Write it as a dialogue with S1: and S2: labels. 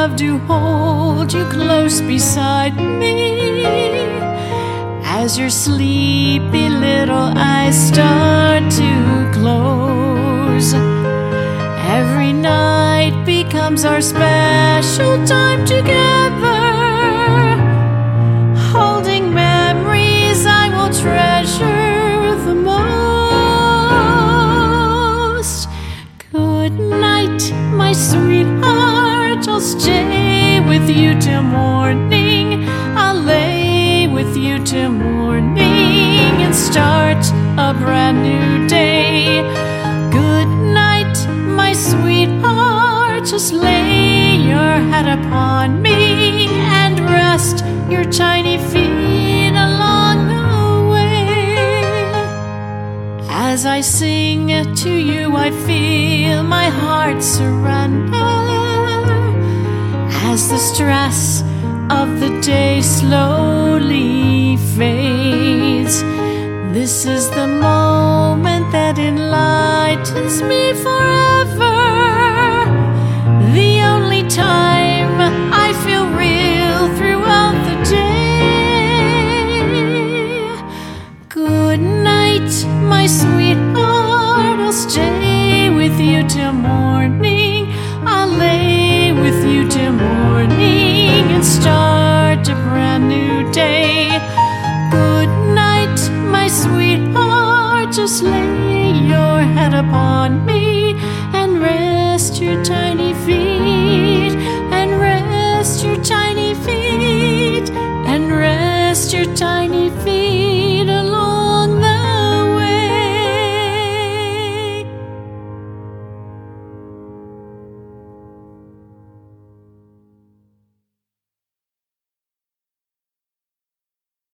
S1: love to hold you close beside me as your sleepy little eyes start to close. Every night becomes our special time together. Holding memories I will treasure the most. Good night, my sweetheart. With you till morning. I'll lay with you till morning and start a brand new day. Good night, my sweetheart. Just lay your head upon me and rest your tiny feet along the way. As I sing to you, I feel my heart surrender. As the stress of the day slowly fades, this is the moment that enlightens me forever. The only time I feel real throughout the day. Good night, my sweetheart. I'll stay with you till morning. Night,